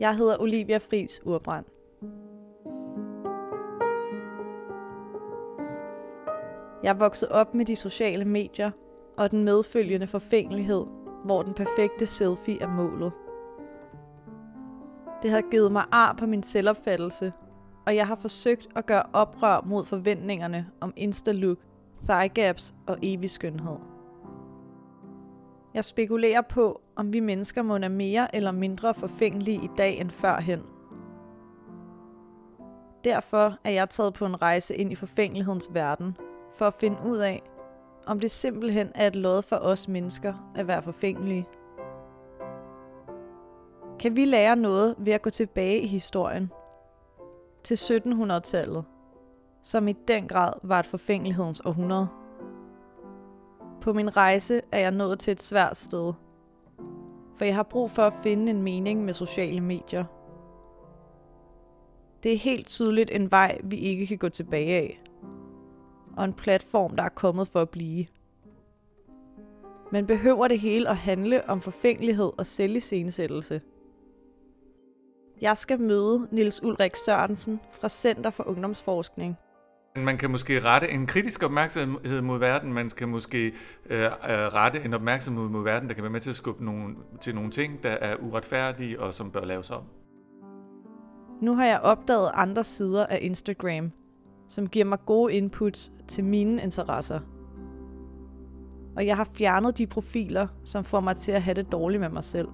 Jeg hedder Olivia Fris Urbrand. Jeg voksede op med de sociale medier og den medfølgende forfængelighed, hvor den perfekte selfie er målet. Det har givet mig ar på min selvopfattelse, og jeg har forsøgt at gøre oprør mod forventningerne om insta-look, thigh gaps og evig skønhed. Jeg spekulerer på, om vi mennesker må være mere eller mindre forfængelige i dag end førhen. Derfor er jeg taget på en rejse ind i forfængelighedens verden, for at finde ud af, om det simpelthen er et lod for os mennesker at være forfængelige. Kan vi lære noget ved at gå tilbage i historien? Til 1700-tallet, som i den grad var et forfængelighedens århundrede. På min rejse er jeg nået til et svært sted, for jeg har brug for at finde en mening med sociale medier. Det er helt tydeligt en vej, vi ikke kan gå tilbage af, og en platform, der er kommet for at blive. Men behøver det hele at handle om forfængelighed og selviscenesættelse? Jeg skal møde Nils Ulrik Sørensen fra Center for Ungdomsforskning. Man kan måske rette en kritisk opmærksomhed mod verden, man skal måske øh, øh, rette en opmærksomhed mod verden, der kan være med til at skubbe nogle, til nogle ting, der er uretfærdige og som bør laves om. Nu har jeg opdaget andre sider af Instagram, som giver mig gode inputs til mine interesser. Og jeg har fjernet de profiler, som får mig til at have det dårligt med mig selv.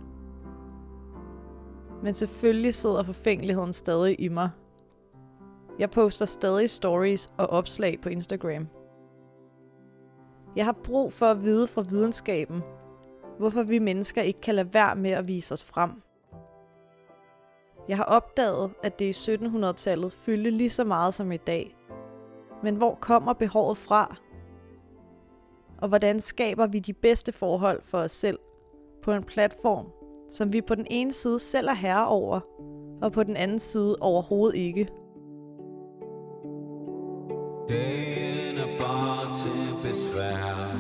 Men selvfølgelig sidder forfængeligheden stadig i mig. Jeg poster stadig stories og opslag på Instagram. Jeg har brug for at vide fra videnskaben, hvorfor vi mennesker ikke kan lade være med at vise os frem. Jeg har opdaget, at det i 1700-tallet fyldte lige så meget som i dag. Men hvor kommer behovet fra? Og hvordan skaber vi de bedste forhold for os selv på en platform, som vi på den ene side selv er herre over, og på den anden side overhovedet ikke. Den er bare til besvær.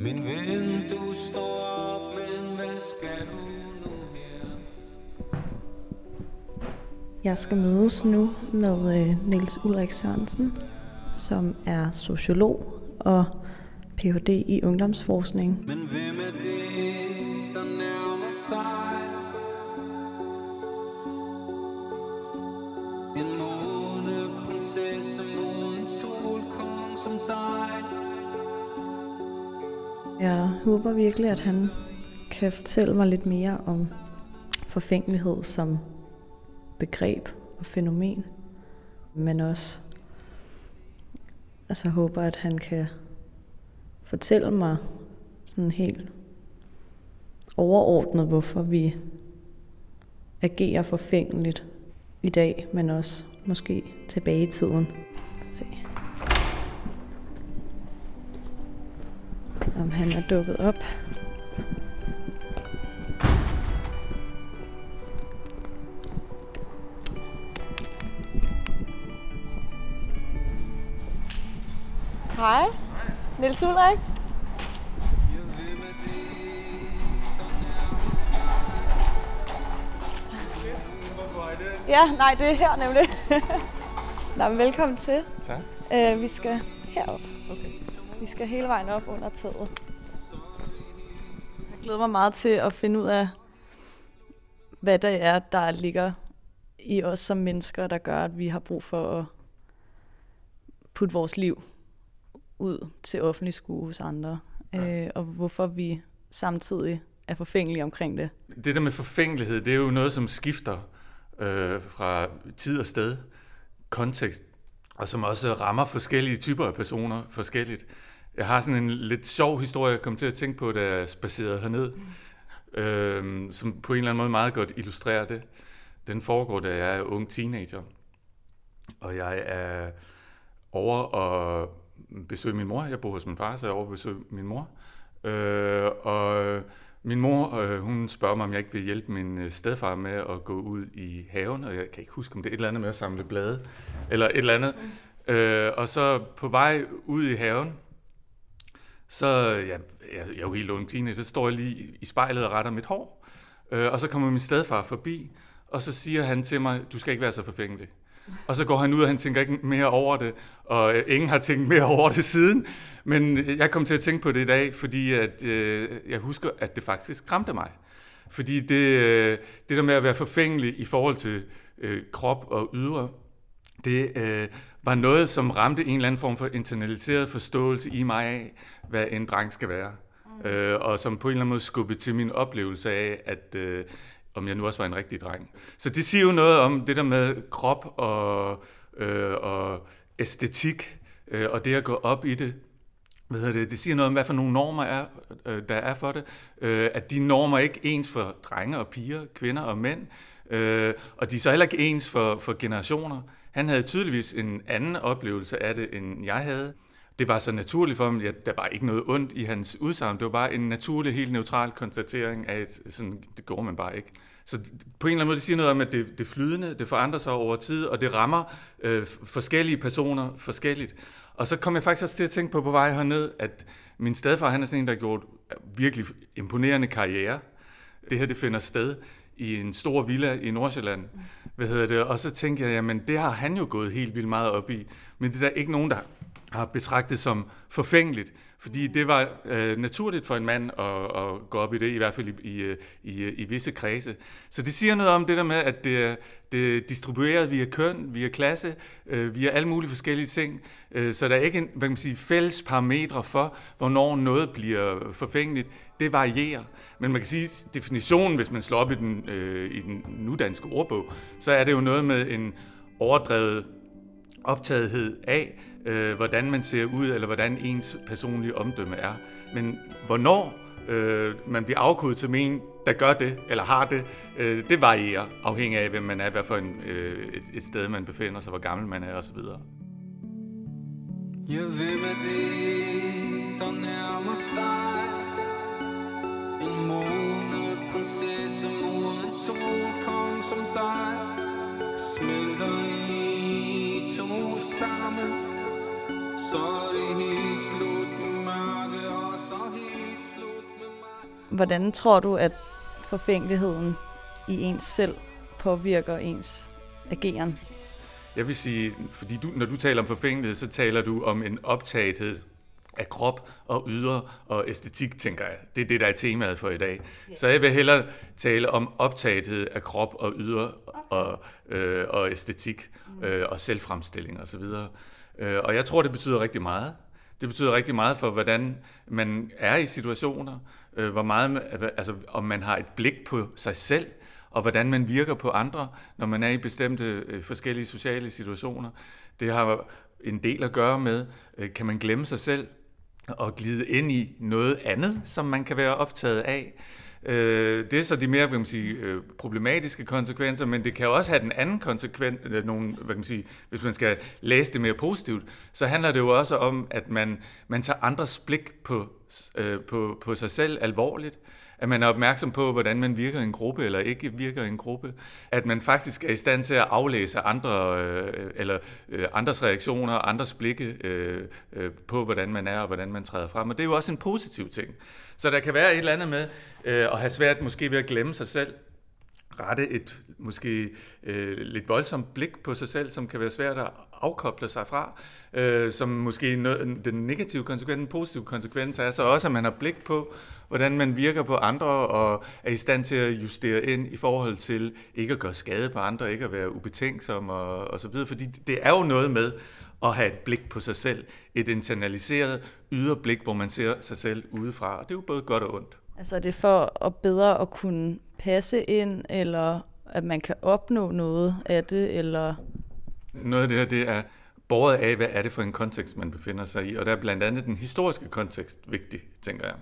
Min ven, du står op, men hvad skal du nu her? Jeg skal mødes nu med øh, Niels Ulrik Sørensen, som er sociolog og Ph.D. i ungdomsforskning. Men hvem er det, der nærmer sig? Som dig. Jeg håber virkelig, at han kan fortælle mig lidt mere om forfængelighed som begreb og fænomen, men også altså håber, at han kan fortælle mig sådan helt overordnet, hvorfor vi agerer forfængeligt i dag, men også måske tilbage i tiden. Se. Om han er dukket op. Hej. Niels Ulrik. Ja, nej, det er her nemlig. Nå, men velkommen til. Tak. Uh, vi skal herop. Okay. Vi skal hele vejen op under taget. Jeg glæder mig meget til at finde ud af, hvad det er, der ligger i os som mennesker, der gør, at vi har brug for at putte vores liv ud til offentlig skue hos andre, ja. øh, og hvorfor vi samtidig er forfængelige omkring det. Det der med forfængelighed, det er jo noget, som skifter øh, fra tid og sted, kontekst, og som også rammer forskellige typer af personer forskelligt. Jeg har sådan en lidt sjov historie, jeg kom til at tænke på, da jeg spacerede herned, mm. øh, som på en eller anden måde meget godt illustrerer det. Den foregår, da jeg er ung teenager, og jeg er over og besøge min mor. Jeg bor hos min far, så jeg over besøge min mor. Øh, og min mor, øh, hun spørger mig, om jeg ikke vil hjælpe min øh, stedfar med at gå ud i haven, og jeg kan ikke huske, om det er et eller andet med at samle blade, eller et eller andet. Mm. Øh, og så på vej ud i haven, Så ja, jeg, jeg er jo helt ung teenager, så står jeg lige i spejlet og retter mit hår. Øh, og så kommer min stedfar forbi, og så siger han til mig, du skal ikke være så forfængelig. Og så går han ud, og han tænker ikke mere over det, og øh, ingen har tænkt mere over det siden. Men jeg kom til at tænke på det i dag, fordi at, øh, jeg husker, at det faktisk skræmte mig. Fordi det, øh, det der med at være forfængelig i forhold til øh, krop og ydre, det øh, var noget, som ramte en eller anden form for internaliseret forståelse i mig af, hvad en dreng skal være. Mm. Øh, og som på en eller anden måde skubbede til min oplevelse af, at øh, om jeg nu også var en rigtig dreng. Så det siger jo noget om det der med krop og, øh, og æstetik, øh, og det at gå op i det. Hvad hedder det? det siger noget om, hvad for nogle normer er, øh, der er for det. Øh, at de normer ikke ens for drenge og piger, kvinder og mænd, øh, og de er så heller ikke ens for, for generationer. Han havde tydeligvis en anden oplevelse af det, end jeg havde. Det var så naturligt for ham, at der var ikke noget ondt i hans udsagn. Det var bare en naturlig, helt neutral konstatering af, at sådan, det går man bare ikke. Så på en eller anden måde, det siger noget om, at det, det flydende, det forandrer sig over tid, og det rammer øh, forskellige personer forskelligt. Og så kom jeg faktisk også til at tænke på på vej herned, at min stedfar, han er sådan en, der har gjort virkelig imponerende karriere. Det her, det finder sted i en stor villa i Nordsjælland. Hvad hedder det? Og så tænkte jeg, jamen det har han jo gået helt vildt meget op i. Men det er der ikke nogen, der har betragtet som forfængeligt, fordi det var øh, naturligt for en mand at, at gå op i det, i hvert fald i, i, øh, i, øh, i visse kredse. Så det siger noget om det der med, at det er, det er distribueret via køn, via klasse, øh, via alle mulige forskellige ting, øh, så der er ikke en hvad kan man sige, fælles parametre for, hvornår noget bliver forfængeligt. Det varierer. Men man kan sige, definitionen, hvis man slår op i den, øh, i den nudanske ordbog, så er det jo noget med en overdrevet optagethed af, øh, hvordan man ser ud, eller hvordan ens personlige omdømme er. Men hvornår øh, man bliver afkodet som en, der gør det, eller har det, øh, det varierer, afhængig af, hvem man er, hvad for en, øh, et, et sted, man befinder sig, hvor gammel man er, osv. Jeg vil med det, der nærmer sig En måne prinsesse mod en solkong som dig Smelter i to sammen så er det helt slut med mørke, og så helt slut med mig. Hvordan tror du, at forfængeligheden i ens selv påvirker ens ageren? Jeg vil sige, fordi du, når du taler om forfængelighed, så taler du om en optagethed af krop og ydre og æstetik, tænker jeg. Det er det, der er temaet for i dag. Så jeg vil hellere tale om optagethed af krop og ydre og, øh, og æstetik mm. øh, og selvfremstilling osv. Og, Øh, Øh, og jeg tror, det betyder rigtig meget. Det betyder rigtig meget for, hvordan man er i situationer, øh, hvor meget, øh, altså, om man har et blik på sig selv, og hvordan man virker på andre, når man er i bestemte forskellige sociale situationer. Det har en del at gøre med, kan man glemme sig selv og glide ind i noget andet, som man kan være optaget af. Øh, det er så de mere hvad man sige, øh, problematiske konsekvenser, men det kan også have den anden konsekvens, øh, nogle, hvad kan man sige, hvis man skal læse det mere positivt, så handler det jo også om, at man, man tager andres blik på, øh, på, på sig selv alvorligt at man er opmærksom på, hvordan man virker i en gruppe eller ikke virker i en gruppe, at man faktisk er i stand til at aflæse andre øh, eller øh, andres reaktioner, andres blikke øh, øh, på, hvordan man er og hvordan man træder frem. Og det er jo også en positiv ting. Så der kan være et eller andet med øh, at have svært måske ved at glemme sig selv, rette et måske øh, lidt voldsomt blik på sig selv, som kan være svært at afkoble sig fra, øh, som måske noget, den negative konsekvens, den positive konsekvens er så også, at man har blik på, hvordan man virker på andre og er i stand til at justere ind i forhold til ikke at gøre skade på andre, ikke at være ubetænksom og, og så videre, fordi det er jo noget med at have et blik på sig selv, et internaliseret yderblik, hvor man ser sig selv udefra, og det er jo både godt og ondt. Altså er det for at bedre at kunne passe ind, eller at man kan opnå noget af det, eller... Noget af det her, det er borget af, hvad er det for en kontekst, man befinder sig i, og der er blandt andet den historiske kontekst vigtig, tænker jeg.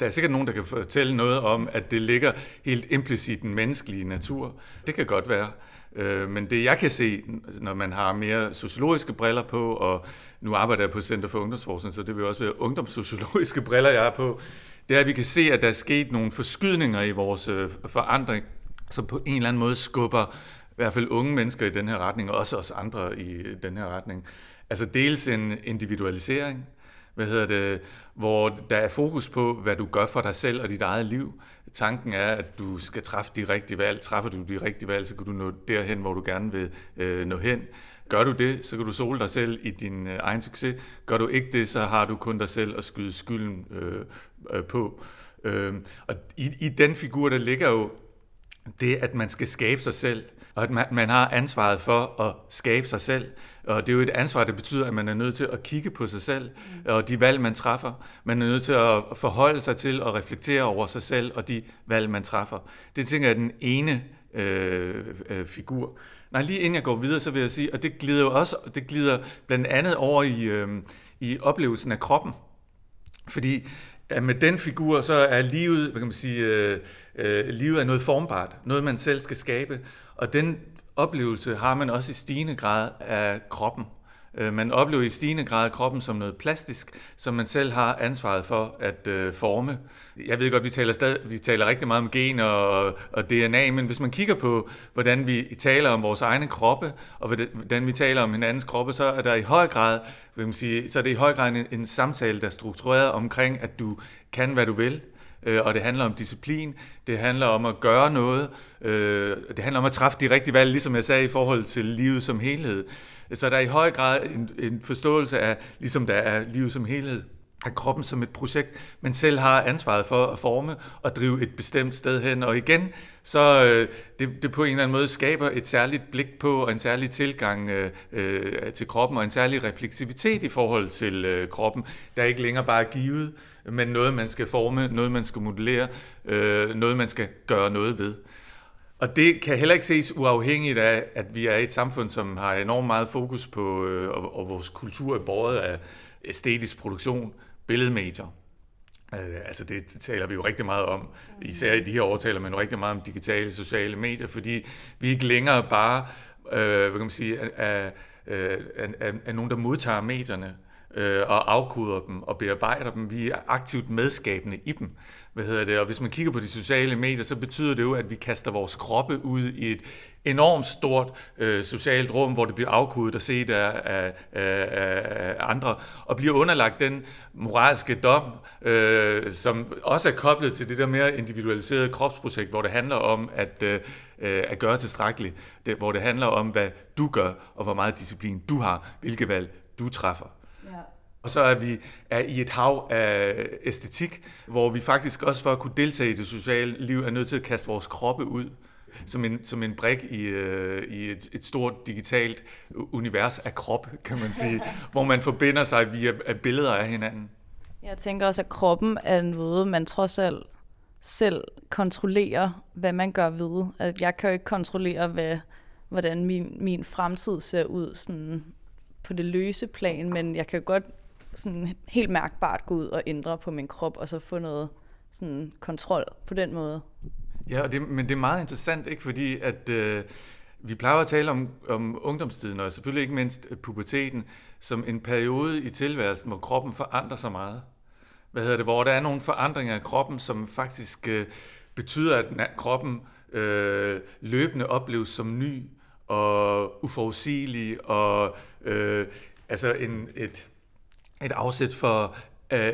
Der er sikkert nogen, der kan fortælle noget om, at det ligger helt implicit den menneskelige natur. Det kan godt være. Øh, men det jeg kan se, når man har mere sociologiske briller på, og nu arbejder jeg på Center for Ungdomsforskning, så det vil også være ungdomssociologiske briller, jeg er på, det er, at vi kan se, at der er sket nogle forskydninger i vores øh, forandring, som på en eller anden måde skubber hvert fald unge mennesker i den her retning, og også os andre i den her retning. Altså dels en individualisering, hvad hedder det, hvor der er fokus på, hvad du gør for dig selv og dit eget liv. Tanken er, at du skal træffe de rigtige valg. Træffer du de rigtige valg, så kan du nå derhen, hvor du gerne vil øh, nå hen. Gør du det, så kan du sole dig selv i din øh, egen succes. Gør du ikke det, så har du kun dig selv at skyde skylden øh, øh, på. Øh, og i, i den figur, der ligger jo det, at man skal skabe sig selv, og at man, man har ansvaret for at skabe sig selv. Og det er jo et ansvar, der betyder, at man er nødt til at kigge på sig selv mm. og de valg, man træffer. Man er nødt til at forholde sig til og reflektere over sig selv og de valg, man træffer. Det tænker jeg er den ene øh, øh, figur. Nej, lige inden jeg går videre, så vil jeg sige, og det glider jo også, det glider blandt andet over i, øh, i oplevelsen af kroppen. Fordi at med den figur, så er livet, hvad kan man sige, øh, øh, livet er noget formbart, noget man selv skal skabe, og den oplevelse har man også i stigende grad af kroppen. Øh, man oplever i stigende grad kroppen som noget plastisk, som man selv har ansvaret for at øh, forme. Jeg ved godt, vi taler, stadig, vi taler rigtig meget om gen og, og DNA, men hvis man kigger på, hvordan vi taler om vores egne kroppe, og hvordan vi taler om hinandens kroppe, så er der i høj grad, vil man sige, så er det i høj grad en, en samtale, der er struktureret omkring, at du kan, hvad du vil, øh, og det handler om disciplin, det handler om at gøre noget, øh, det handler om at træffe de rigtige valg, ligesom jeg sagde, i forhold til livet som helhed. Så der er i høj grad en, en forståelse af, ligesom der er livet som helhed, af kroppen som et projekt, man selv har ansvaret for at forme og drive et bestemt sted hen. Og igen, så øh, det, det på en eller anden måde skaber et særligt blik på og en særlig tilgang øh, øh, til kroppen og en særlig refleksivitet i forhold til øh, kroppen, der ikke længere bare er givet, men noget man skal forme, noget man skal modellere, øh, noget man skal gøre noget ved. Og det kan heller ikke ses uafhængigt af, at vi er et samfund, som har enormt meget fokus på, øh, og, og vores kultur er båret af æstetisk produktion, billedmedier. Øh, altså det taler vi jo rigtig meget om. Især i de her år taler man jo rigtig meget om digitale sociale medier, fordi vi ikke længere bare øh, hvad kan man sige, er, er, er, er nogen, der modtager medierne øh, og afkoder dem og bearbejder dem. Vi er aktivt medskabende i dem. Hvad hedder det? Og hvis man kigger på de sociale medier, så betyder det jo, at vi kaster vores kroppe ud i et enormt stort øh, socialt rum, hvor det bliver afkodet og set af, af, af, af andre, og bliver underlagt den moralske dom, øh, som også er koblet til det der mere individualiserede kropsprojekt, hvor det handler om at, øh, øh at gøre tilstrækkeligt, det, hvor det handler om, hvad du gør, og hvor meget disciplin du har, hvilke valg du træffer. Og så er vi er i et hav af æstetik, hvor vi faktisk også for at kunne deltage i det sociale liv er nødt til at kaste vores kroppe ud som en, som en brik i, øh, i et, et stort digitalt univers af krop, kan man sige, hvor man forbinder sig via af billeder af hinanden. Jeg tænker også, at kroppen er noget, man trods alt selv kontrollerer, hvad man gør ved. At jeg kan jo ikke kontrollere, hvad, hvordan min, min fremtid ser ud sådan på det løse plan, men jeg kan godt sådan helt mærkbart gå ud og ændre på min krop, og så få noget sådan kontrol på den måde. Ja, og det, men det er meget interessant, ikke? fordi at øh, vi plejer at tale om, om ungdomstiden, og selvfølgelig ikke mindst øh, puberteten, som en periode i tilværelsen, hvor kroppen forandrer sig meget. Hvad hedder det? Hvor der er nogle forandringer af kroppen, som faktisk øh, betyder, at kroppen øh, løbende opleves som ny og uforudsigelig, og øh, altså en, et et afsæt for øh,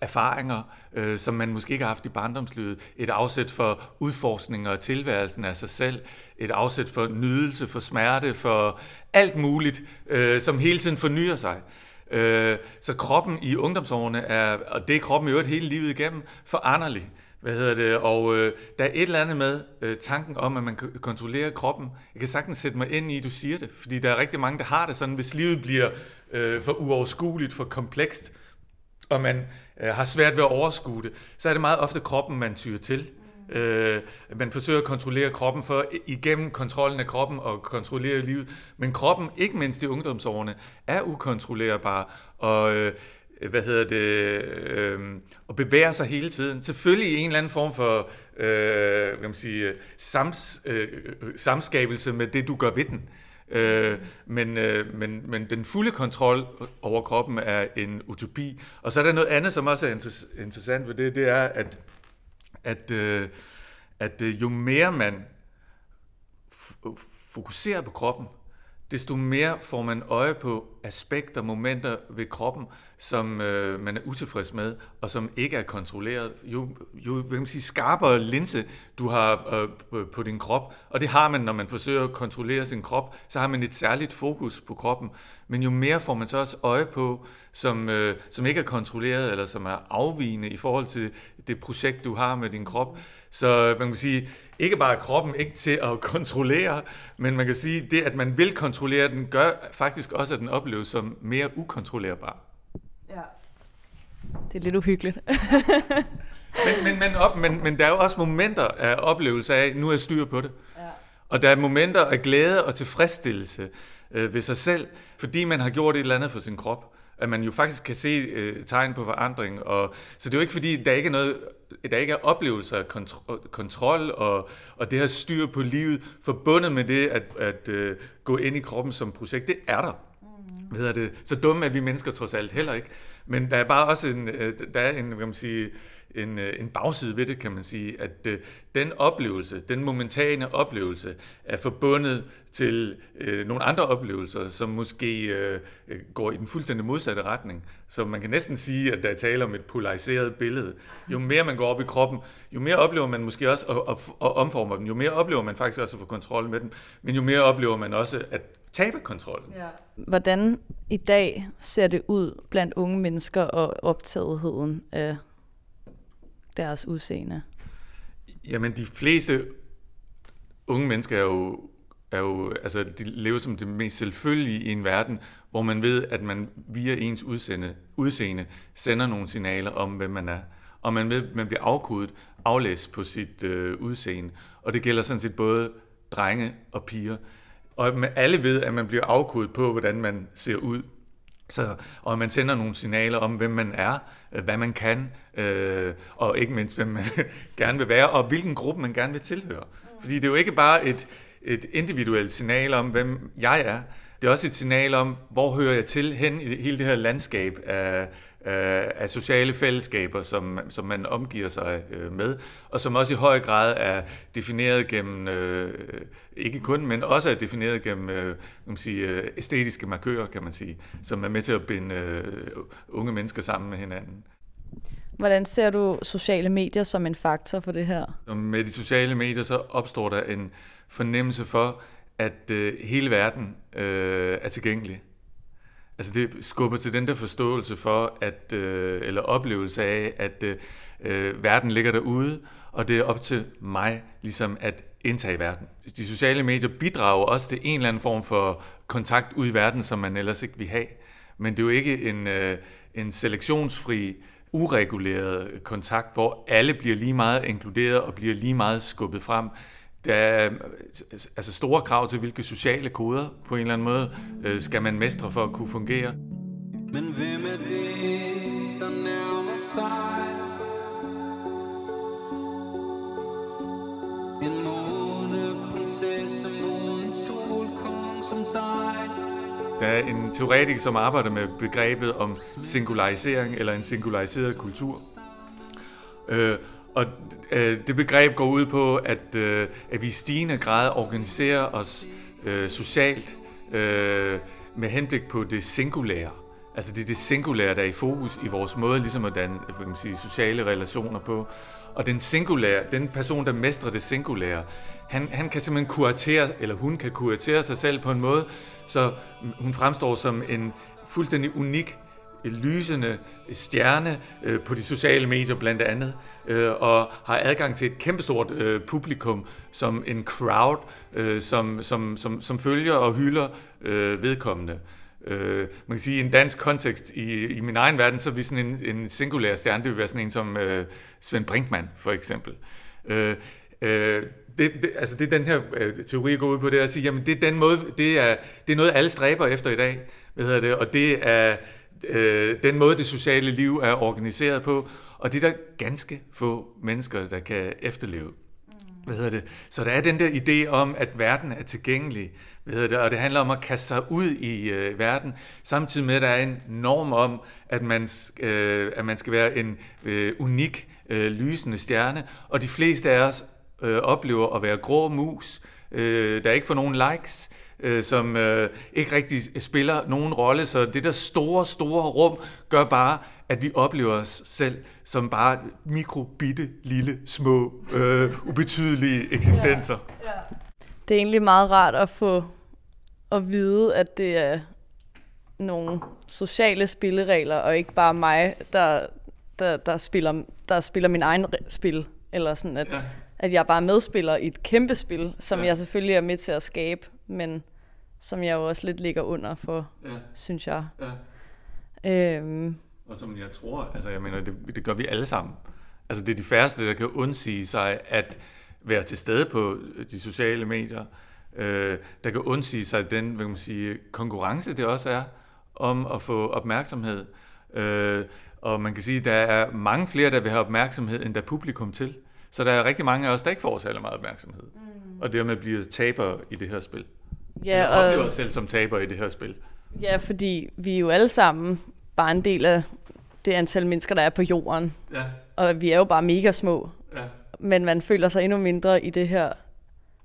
erfaringer, øh, som man måske ikke har haft i barndomslivet, et afsæt for udforskninger og tilværelsen af sig selv, et afsæt for nydelse, for smerte, for alt muligt, øh, som hele tiden fornyer sig. Øh, så kroppen i ungdomsårene er, og det er kroppen i øvrigt hele livet igennem, foranderlig. Hvad hedder det? Og øh, der er et eller andet med øh, tanken om, at man kan kontrollere kroppen. Jeg kan sagtens sætte mig ind i, at du siger det, fordi der er rigtig mange, der har det sådan, hvis livet bliver øh, for uoverskueligt, for komplekst, og man øh, har svært ved at overskue det, så er det meget ofte kroppen, man tyrer til. Øh, man forsøger at kontrollere kroppen for igennem kontrollen af kroppen og kontrollere livet. Men kroppen, ikke mindst i ungdomsårene, er ukontrollerbar. Og øh, Øh, hvad hedder det, øh, og bevæger sig hele tiden. Selvfølgelig i en eller anden form for øh, kan man sige, sams, øh, øh, samskabelse med det, du gør ved den. Øh, men, øh, men, men den fulde kontrol over kroppen er en utopi. Og så er der noget andet, som også er inter- interessant ved det, det er, at, at, øh, at øh, jo mere man f- fokuserer på kroppen, desto mere får man øje på aspekter, momenter ved kroppen, som øh, man er utilfreds med, og som ikke er kontrolleret. Jo, jo vil man sige, skarpere linse du har øh, på din krop, og det har man, når man forsøger at kontrollere sin krop, så har man et særligt fokus på kroppen. Men jo mere får man så også øje på, som, øh, som ikke er kontrolleret, eller som er afvigende i forhold til det projekt, du har med din krop. Så man kan sige, ikke bare kroppen ikke til at kontrollere, men man kan sige, det at man vil kontrollere den, gør faktisk også, at den opleves som mere ukontrollerbar. Ja. Det er lidt uhyggeligt. men, men, men, op, men, men der er jo også momenter af oplevelse af, nu er jeg styr på det. Ja. Og der er momenter af glæde og tilfredsstillelse øh, ved sig selv, fordi man har gjort et eller andet for sin krop at man jo faktisk kan se øh, tegn på forandring. Og, så det er jo ikke fordi, der ikke er noget, der ikke er oplevelser af kontro- kontrol og, og det her styr på livet forbundet med det at, at øh, gå ind i kroppen som projekt. Det er der. Mm. Hvad det? Så dumme er vi mennesker trods alt heller ikke. Men der er bare også en, øh, der er en, kan man sige, en, øh, en bagside ved det, kan man sige, at øh, den oplevelse, den momentane oplevelse, er forbundet til øh, nogle andre oplevelser, som måske øh, øh, går i den fuldstændig modsatte retning. Så man kan næsten sige, at der er tale om et polariseret billede. Jo mere man går op i kroppen, jo mere oplever man måske også at, at, at omforme dem, jo mere oplever man faktisk også at få kontrol med dem, men jo mere oplever man også at tabe kontrollen. Ja. Hvordan i dag ser det ud blandt unge mennesker og optagetheden af deres udseende? Jamen, de fleste unge mennesker er jo, er jo altså, de lever som det mest selvfølgelige i en verden, hvor man ved, at man via ens udseende, udseende sender nogle signaler om, hvem man er. Og man ved, man bliver afkodet, aflæst på sit øh, udseende. Og det gælder sådan set både drenge og piger. Og alle ved, at man bliver afkodet på, hvordan man ser ud. Så, og man sender nogle signaler om, hvem man er, øh, hvad man kan, øh, og ikke mindst, hvem man gerne vil være, og hvilken gruppe man gerne vil tilhøre. Fordi det er jo ikke bare et, et individuelt signal om, hvem jeg er, det er også et signal om, hvor hører jeg til hen i hele det her landskab af, af sociale fællesskaber, som, som man omgiver sig øh, med, og som også i høj grad er defineret gennem, øh, ikke kun, men også er defineret gennem øh, man sige, øh, æstetiske markører, kan man sige, som er med til at binde øh, unge mennesker sammen med hinanden. Hvordan ser du sociale medier som en faktor for det her? Med de sociale medier så opstår der en fornemmelse for, at øh, hele verden øh, er tilgængelig. Altså det skubber til den der forståelse for, at, øh, eller oplevelse af, at øh, øh, verden ligger derude, og det er op til mig ligesom at indtage verden. De sociale medier bidrager også til en eller anden form for kontakt ud i verden, som man ellers ikke vil have. Men det er jo ikke en, øh, en selektionsfri, ureguleret kontakt, hvor alle bliver lige meget inkluderet og bliver lige meget skubbet frem. Der er altså store krav til, hvilke sociale koder på en eller anden måde øh, skal man mestre for at kunne fungere. Men hvem er det, der nærmer sig? En måneprinsesse mod en solkong som dig. Der er en teoretiker, som arbejder med begrebet om singularisering eller en singulariseret kultur. Øh, og øh, det begreb går ud på, at, øh, at vi i stigende grad organiserer os øh, socialt øh, med henblik på det singulære. Altså det er det singulære, der er i fokus i vores måde ligesom at danne kan man sige, sociale relationer på. Og den singulære, den person, der mestrer det singulære, han, han kan simpelthen kuratere, eller hun kan kuratere sig selv på en måde, så hun fremstår som en fuldstændig unik lysende stjerne øh, på de sociale medier blandt andet, øh, og har adgang til et kæmpestort øh, publikum som en crowd, øh, som, som, som, som følger og hylder øh, vedkommende. Øh, man kan sige, i en dansk kontekst, i, i min egen verden, så er vi sådan en, en singulær stjerne, det vil være sådan en som øh, Svend Brinkmann, for eksempel. Øh, øh, det, det, altså det den her øh, teori går ud på, det er at sige, jamen det er den måde, det er, det er noget, alle stræber efter i dag, hvad hedder det, og det er øh, den måde, det sociale liv er organiseret på, og det er der ganske få mennesker, der kan efterleve. Hvad hedder det? Så der er den der idé om, at verden er tilgængelig, hvad hedder det? og det handler om at kaste sig ud i øh, verden, samtidig med, at der er en norm om, at man, øh, at man skal være en øh, unik, øh, lysende stjerne, og de fleste af os øh, oplever at være grå mus, øh, der ikke får nogen likes, øh, som øh, ikke rigtig spiller nogen rolle, så det der store, store rum gør bare, at vi oplever os selv som bare mikrobitte, lille, små, øh, ubetydelige eksistenser. Ja. Ja. Det er egentlig meget rart at få at vide, at det er nogle sociale spilleregler, og ikke bare mig, der, der, der, spiller, der spiller min egen spil. Eller sådan, at, ja. At jeg bare medspiller i et kæmpe spil, som ja. jeg selvfølgelig er med til at skabe, men som jeg jo også lidt ligger under for, ja. synes jeg. Ja. Øhm. Og som jeg tror, altså jeg mener, det, det gør vi alle sammen. Altså det er de færreste, der kan undsige sig at være til stede på de sociale medier, øh, der kan undsige sig den hvad kan man sige, konkurrence, det også er, om at få opmærksomhed. Øh, og man kan sige, at der er mange flere, der vil have opmærksomhed, end der er publikum til. Så der er rigtig mange af os, der ikke får særlig meget opmærksomhed. Mm. Og dermed bliver taber i det her spil. Ja, og oplever os selv som taber i det her spil. Ja, fordi vi er jo alle sammen bare en del af det antal mennesker, der er på jorden. Ja. Og vi er jo bare mega små. Ja. Men man føler sig endnu mindre i det her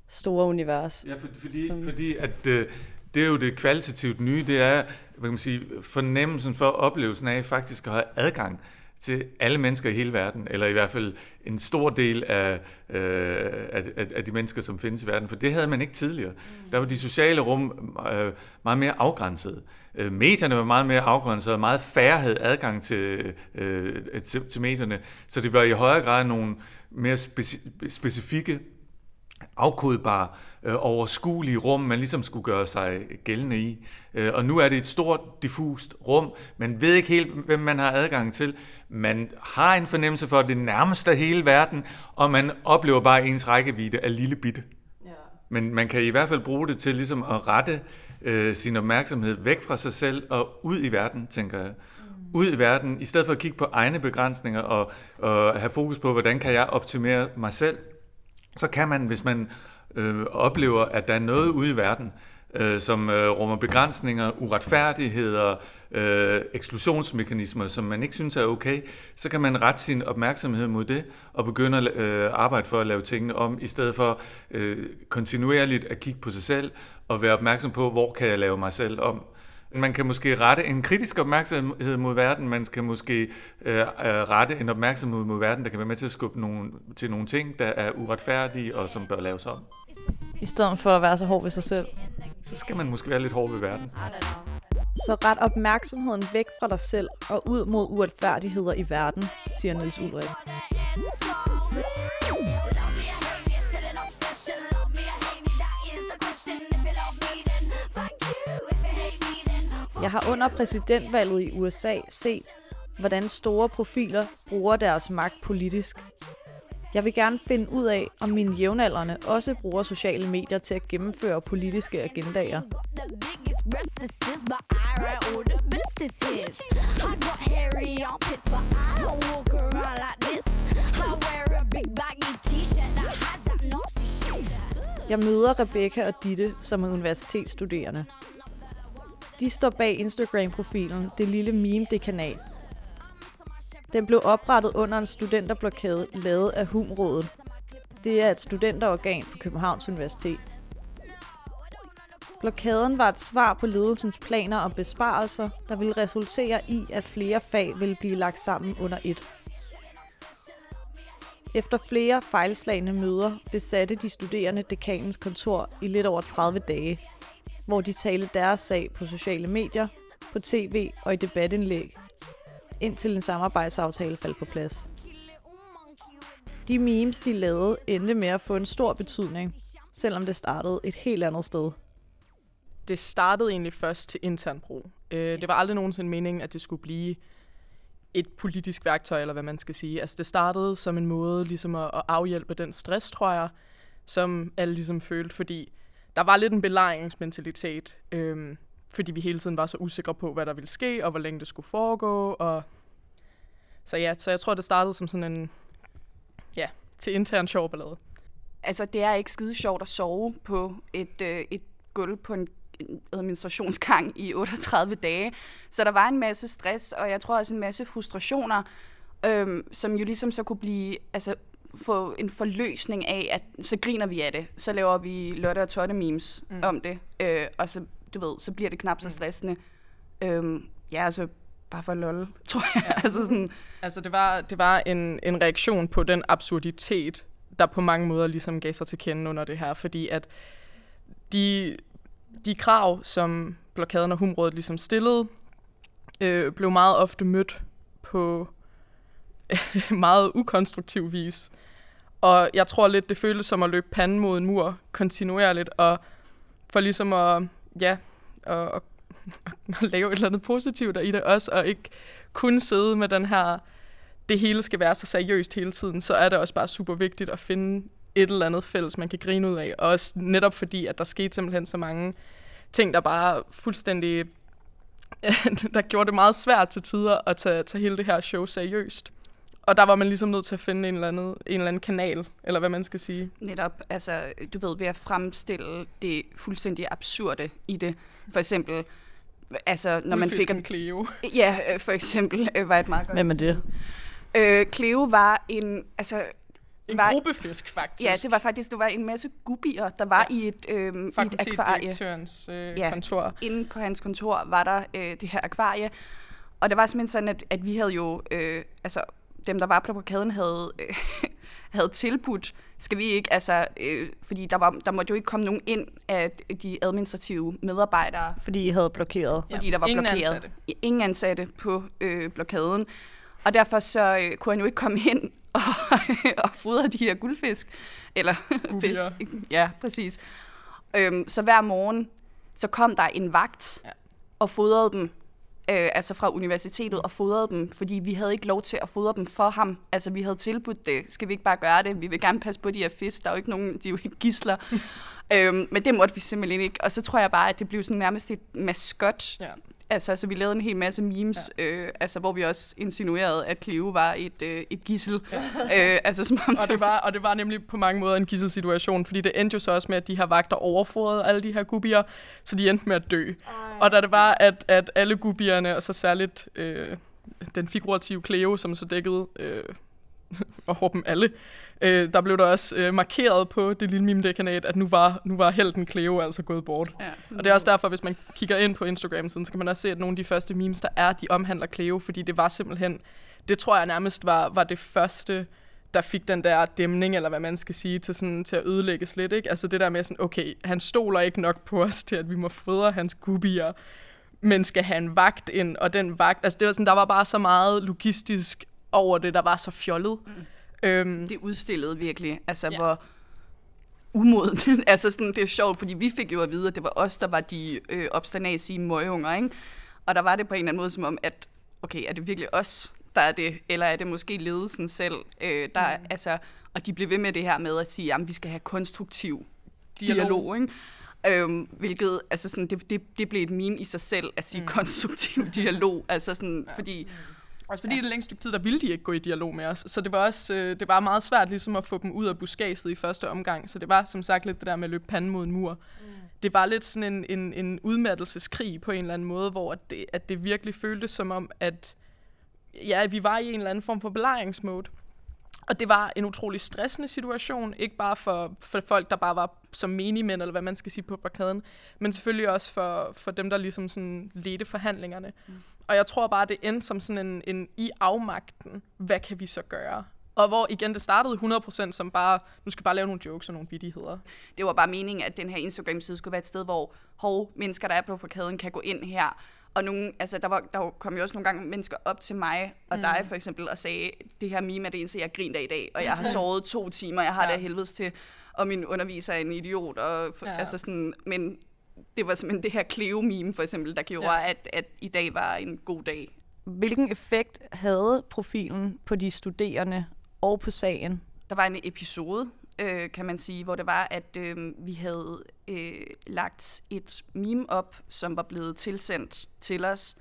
store univers. Ja, for, fordi, som... fordi at øh, det er jo det kvalitativt nye, det er hvad kan man sige, fornemmelsen for oplevelsen af faktisk at have adgang til alle mennesker i hele verden, eller i hvert fald en stor del af, øh, af, af de mennesker, som findes i verden, for det havde man ikke tidligere. Mm. Der var de sociale rum øh, meget mere afgrænsede. Øh, medierne var meget mere afgrænsede, og meget færre havde adgang til, øh, til, til medierne, så det var i højere grad nogle mere speci- specifikke afkodbare, øh, overskuelige rum, man ligesom skulle gøre sig gældende i. Øh, og nu er det et stort, diffust rum. Man ved ikke helt, hvem man har adgang til. Man har en fornemmelse for, at det nærmest er hele verden, og man oplever bare ens rækkevidde af lille bitte. Ja. Men man kan i hvert fald bruge det til ligesom at rette øh, sin opmærksomhed væk fra sig selv og ud i verden, tænker jeg. Mm. Ud i verden, i stedet for at kigge på egne begrænsninger og, og have fokus på, hvordan kan jeg optimere mig selv, så kan man, hvis man øh, oplever, at der er noget ude i verden, øh, som øh, rummer begrænsninger, uretfærdigheder, øh, eksklusionsmekanismer, som man ikke synes er okay, så kan man rette sin opmærksomhed mod det og begynde at øh, arbejde for at lave tingene om, i stedet for øh, kontinuerligt at kigge på sig selv og være opmærksom på, hvor kan jeg lave mig selv om. Man kan måske rette en kritisk opmærksomhed mod verden, man kan måske øh, øh, rette en opmærksomhed mod verden, der kan være med til at skubbe nogle, til nogle ting, der er uretfærdige og som bør laves om. I stedet for at være så hård ved sig selv. Så skal man måske være lidt hård ved verden. Så ret opmærksomheden væk fra dig selv og ud mod uretfærdigheder i verden, siger Niels Ulrik. Jeg har under præsidentvalget i USA set, hvordan store profiler bruger deres magt politisk. Jeg vil gerne finde ud af, om mine jævnaldrende også bruger sociale medier til at gennemføre politiske agendaer. Jeg møder Rebecca og Ditte, som er universitetsstuderende. De står bag Instagram-profilen Det Lille Meme-dekanat. Den blev oprettet under en studenterblokade lavet af Humrådet. Det er et studenterorgan på Københavns Universitet. Blokaden var et svar på ledelsens planer om besparelser, der ville resultere i, at flere fag ville blive lagt sammen under et. Efter flere fejlslagende møder besatte de studerende dekanens kontor i lidt over 30 dage – hvor de talte deres sag på sociale medier, på tv og i debatindlæg, indtil en samarbejdsaftale faldt på plads. De memes, de lavede, endte med at få en stor betydning, selvom det startede et helt andet sted. Det startede egentlig først til intern brug. Øh, det var aldrig nogensinde meningen, at det skulle blive et politisk værktøj, eller hvad man skal sige. Altså det startede som en måde ligesom at, afhjælpe den stress, tror jeg, som alle ligesom følte, fordi der var lidt en belejringsmentalitet, øhm, fordi vi hele tiden var så usikre på, hvad der ville ske, og hvor længe det skulle foregå. Og så ja, så jeg tror, det startede som sådan en, ja, til intern sjov ballade. Altså, det er ikke skide sjovt at sove på et, øh, et gulv på en administrationsgang i 38 dage. Så der var en masse stress, og jeg tror også en masse frustrationer, øhm, som jo ligesom så kunne blive altså, få en forløsning af, at så griner vi af det. Så laver vi Lotte og Totte memes mm. om det. Øh, og så, du ved, så bliver det knap så stressende. Mm. Øhm, ja, altså bare for lol, tror jeg. Ja. altså, sådan. altså det var, det var en, en reaktion på den absurditet, der på mange måder ligesom gav sig til kende under det her, fordi at de, de krav, som blokaden og humrådet ligesom stillede, øh, blev meget ofte mødt på meget ukonstruktiv vis. Og jeg tror lidt, det føltes som at løbe panden mod en mur kontinuerligt, og for ligesom at, ja, at, at, at lave et eller andet positivt i det også, og ikke kun sidde med den her, det hele skal være så seriøst hele tiden, så er det også bare super vigtigt at finde et eller andet fælles, man kan grine ud af. Også netop fordi, at der skete simpelthen så mange ting, der bare fuldstændig der gjorde det meget svært til tider at tage, tage hele det her show seriøst. Og der var man ligesom nødt til at finde en eller, anden, en eller anden kanal, eller hvad man skal sige. Netop, altså, du ved, ved at fremstille det fuldstændig absurde i det. For eksempel, altså, når man fik... At... Cleo. Ja, for eksempel øh, var et meget godt... Hvem er det? Øh, Cleo var en, altså, en var, gruppefisk, faktisk. Ja, det var faktisk det var en masse gubier, der var ja. i et, øh, i et akvarie. øh, ja, kontor. inde på hans kontor var der øh, det her akvarie. Og det var simpelthen sådan, at, at vi havde jo, øh, altså dem, der var på blokaden, havde, øh, havde tilbudt, skal vi ikke, altså, øh, fordi der, var, der måtte jo ikke komme nogen ind af de administrative medarbejdere. Fordi I havde blokeret. Fordi ja. der var Ingen blokeret. Ansatte. Ingen ansatte på øh, blokaden. Og derfor så øh, kunne han jo ikke komme ind og, og fodre de her guldfisk. Eller fisk. Ja, præcis. Øhm, så hver morgen, så kom der en vagt ja. og fodrede dem øh, altså fra universitetet, og fodrede dem, fordi vi havde ikke lov til at fodre dem for ham. Altså, vi havde tilbudt det. Skal vi ikke bare gøre det? Vi vil gerne passe på de her fisk. Der er jo ikke nogen, de er jo ikke gisler. øhm, men det måtte vi simpelthen ikke. Og så tror jeg bare, at det blev sådan nærmest et maskot ja. Altså, så vi lavede en hel masse memes, ja. øh, altså, hvor vi også insinuerede, at Cleo var et, øh, et gissel. Ja. øh, altså, som om og, det var, og det var nemlig på mange måder en gisselsituation, fordi det endte jo så også med, at de her vagter overforede alle de her gubier, så de endte med at dø. Ej. Og da det var, at, at alle gubierne, og så særligt øh, den figurative Cleo, som så dækkede øh, og dem alle, øh, der blev der også øh, markeret på det lille meme-dekanat, at nu var, nu var helten Cleo altså gået bort. Ja. Og det er også derfor, hvis man kigger ind på Instagram-siden, så kan man også se, at nogle af de første memes, der er, de omhandler Cleo, fordi det var simpelthen, det tror jeg nærmest var, var det første, der fik den der dæmning, eller hvad man skal sige, til, sådan, til at ødelægge slet. Ikke? Altså det der med sådan, okay, han stoler ikke nok på os til, at vi må fodre hans gubier, men skal have en vagt ind, og den vagt, altså det var sådan, der var bare så meget logistisk over det, der var så fjollet. Mm. Øhm, det udstillede virkelig, altså ja. hvor umodent. altså sådan, det er sjovt, fordi vi fik jo at vide, at det var os, der var de øh, obstanasige møgunger, ikke? Og der var det på en eller anden måde som om, at okay, er det virkelig os, der er det, eller er det måske ledelsen selv, øh, der mm. altså, og de blev ved med det her med at sige, at vi skal have konstruktiv dialog, dialog ikke? Øhm, hvilket, altså sådan, det, det, det blev et meme i sig selv, at sige mm. konstruktiv dialog, altså sådan, ja. fordi også fordi ja. det længste stykke tid, der ville de ikke gå i dialog med os. Så det var også øh, det var meget svært ligesom at få dem ud af buskaget i første omgang. Så det var som sagt lidt det der med at løbe panden mod en mur. Mm. Det var lidt sådan en, en, en udmattelseskrig på en eller anden måde, hvor at det, at det virkelig føltes som om, at ja, vi var i en eller anden form for belejringsmode. Og det var en utrolig stressende situation, ikke bare for, for folk, der bare var som menigmænd, eller hvad man skal sige på blokaden, men selvfølgelig også for, for dem, der ligesom sådan ledte forhandlingerne. Mm. Og jeg tror bare, det endte som sådan en, en i afmagten, hvad kan vi så gøre? Og hvor igen det startede 100% som bare, nu skal bare lave nogle jokes og nogle vidigheder. Det var bare meningen, at den her Instagram-side skulle være et sted, hvor hov, mennesker, der er på parkaden, kan gå ind her. Og nogle, altså, der, var, der kom jo også nogle gange mennesker op til mig og mm. dig for eksempel og sagde, det her meme er det eneste, jeg griner af i dag, og jeg har sovet to timer, jeg har ja. det helvedes til, og min underviser er en idiot. Og, ja. altså sådan, men det var simpelthen det her Cleo-meme for eksempel, der gjorde, ja. at, at i dag var en god dag. Hvilken effekt havde profilen på de studerende og på sagen? Der var en episode, øh, kan man sige, hvor det var, at øh, vi havde øh, lagt et meme op, som var blevet tilsendt til os,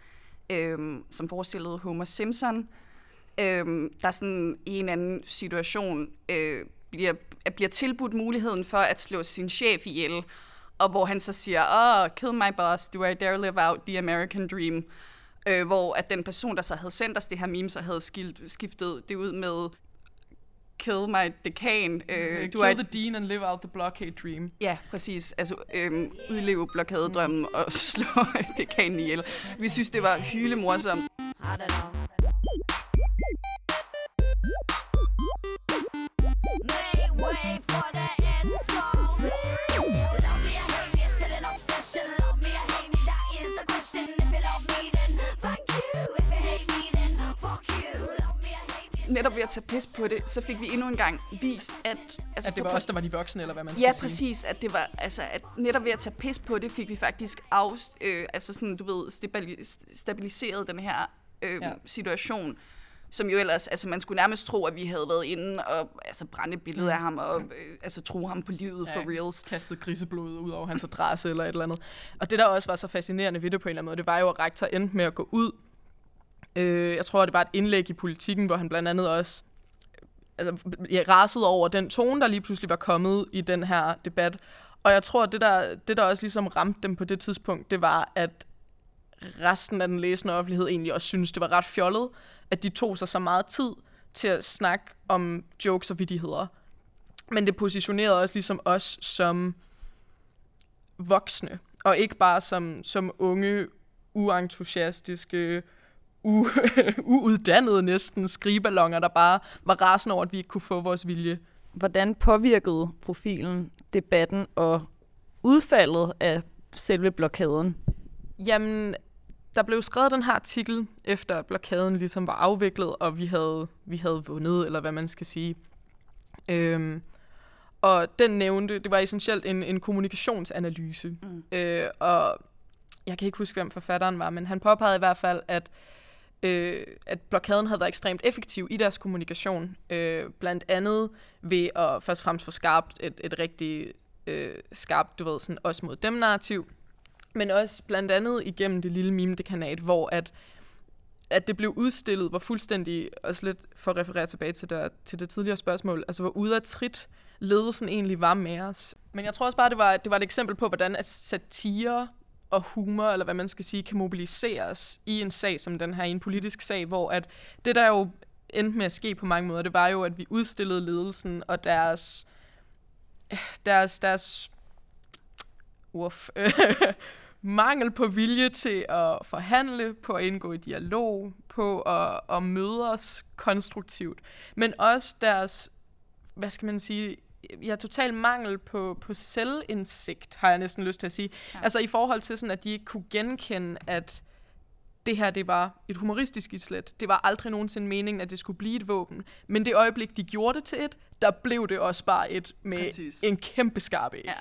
øh, som forestillede Homer Simpson, øh, der sådan i en anden situation øh, bliver, bliver tilbudt muligheden for at slå sin chef ihjel, og hvor han så siger, oh, kill my boss, do I dare live out the American dream? Øh, hvor at den person, der så havde sendt os det her meme, så havde skilt, skiftet det ud med, kill my dekan. Øh, kill er, the dean and live out the blockade dream. Ja, præcis. Altså øh, udleve blokadedrømmen mm. og slå dekanen ihjel. Vi synes, det var hylemorsomt. Netop ved at tage pis på det, så fik vi endnu en gang vist, at... Altså, at det var os, der var de voksne, eller hvad man skal ja, sige. Ja, præcis. At det var, altså, at netop ved at tage pis på det, fik vi faktisk af, øh, altså sådan, du ved, stabiliseret den her øh, ja. situation som jo ellers, altså man skulle nærmest tro, at vi havde været inde og altså, brænde et billede mm. af ham og øh, altså tro ham på livet ja, for reals. Kastet griseblod ud over hans adresse eller et eller andet. Og det, der også var så fascinerende ved det på en eller anden måde, det var jo, at rektor endte med at gå ud Øh, jeg tror, det var et indlæg i politikken, hvor han blandt andet også altså, ja, rasede over den tone, der lige pludselig var kommet i den her debat. Og jeg tror, det der, det der også ligesom ramte dem på det tidspunkt, det var, at resten af den læsende offentlighed egentlig også synes, det var ret fjollet, at de tog sig så meget tid til at snakke om jokes og vidigheder. Men det positionerede også ligesom os som voksne, og ikke bare som, som unge, uentusiastiske, u- uuddannede næsten skrigeballoner, der bare var rasende over, at vi ikke kunne få vores vilje. Hvordan påvirkede profilen debatten og udfaldet af selve blokaden? Jamen, der blev skrevet den her artikel, efter blokaden ligesom var afviklet, og vi havde, vi havde vundet, eller hvad man skal sige. Øhm, og den nævnte, det var essentielt en, en kommunikationsanalyse. Mm. Øh, og jeg kan ikke huske, hvem forfatteren var, men han påpegede i hvert fald, at øh, at blokaden havde været ekstremt effektiv i deres kommunikation. Øh, blandt andet ved at først og fremmest få skarpt et, et rigtig øh, skarpt, du ved, sådan også mod dem narrativ. Men også blandt andet igennem det lille meme-dekanat, hvor at, at det blev udstillet, var fuldstændig, også lidt for at referere tilbage til det, til det tidligere spørgsmål, altså hvor ude af trit ledelsen egentlig var med os. Men jeg tror også bare, det var, det var et eksempel på, hvordan at satire og humor, eller hvad man skal sige, kan mobiliseres i en sag som den her, i en politisk sag, hvor at det der jo endte med at ske på mange måder, det var jo, at vi udstillede ledelsen og deres deres, deres uff, mangel på vilje til at forhandle, på at indgå i dialog, på at, at møde os konstruktivt, men også deres, hvad skal man sige, ja, total mangel på, på selvindsigt, har jeg næsten lyst til at sige. Ja. Altså i forhold til sådan, at de ikke kunne genkende, at det her, det var et humoristisk islet. Det var aldrig nogensinde meningen, at det skulle blive et våben. Men det øjeblik, de gjorde det til et, der blev det også bare et med Præcis. en kæmpe skarpe Ja.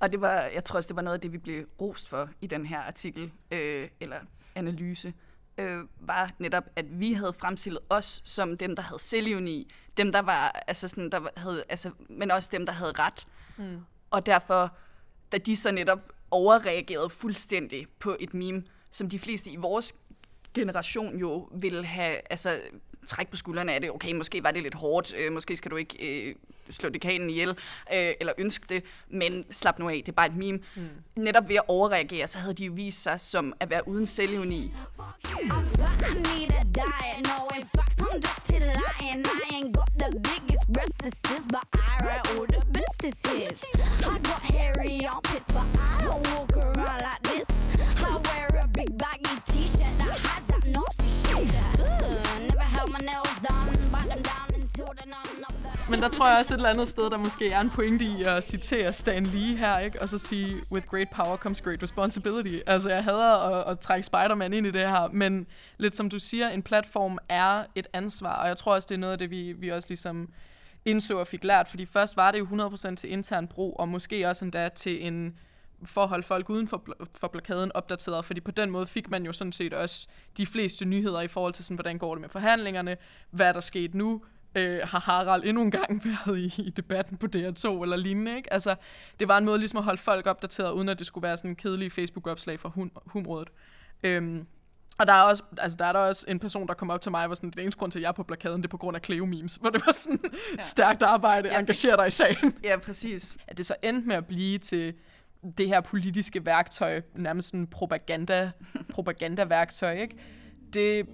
Og det var, jeg tror også, det var noget af det, vi blev rost for i den her artikel, øh, eller analyse øh, var netop, at vi havde fremstillet os som dem, der havde selvivni, dem, der var, altså sådan, der havde, altså, men også dem, der havde ret. Mm. Og derfor, da de så netop overreagerede fuldstændig på et meme, som de fleste i vores generation jo ville have, altså træk på skuldrene af det. Okay, måske var det lidt hårdt. Øh, måske skal du ikke øh, slå dekanen ihjel, øh, eller ønske det, men slap nu af, det er bare et meme. Mm. Netop ved at overreagere, så havde de jo vist sig som at være uden selvivni. I wear a big baggy t-shirt that has that nasty shit men der tror jeg også et eller andet sted, der måske er en pointe i at citere Stan Lee her, ikke? Og så sige, with great power comes great responsibility. Altså, jeg hader at, at trække Spider-Man ind i det her, men lidt som du siger, en platform er et ansvar, og jeg tror også, det er noget af det, vi, vi også ligesom indså og fik lært, fordi først var det jo 100% til intern brug, og måske også endda til en forhold folk uden for, for blokaden opdateret, fordi på den måde fik man jo sådan set også de fleste nyheder i forhold til sådan, hvordan går det med forhandlingerne, hvad er der sket nu, øh, har Harald endnu en gang været i, i debatten på DR2 eller lignende. Ikke? Altså, det var en måde ligesom at holde folk opdateret, uden at det skulle være sådan en kedelig Facebook-opslag fra hum- humrådet. Øhm, og der er, også, altså der er der også en person, der kom op til mig, og var sådan, det eneste grund til, at jeg er på blokaden, det er på grund af Cleo memes, hvor det var sådan ja. stærkt arbejde, ja. engagere dig i sagen. Ja, præcis. At det så endte med at blive til det her politiske værktøj, nærmest en propaganda, propaganda-værktøj, ikke? Det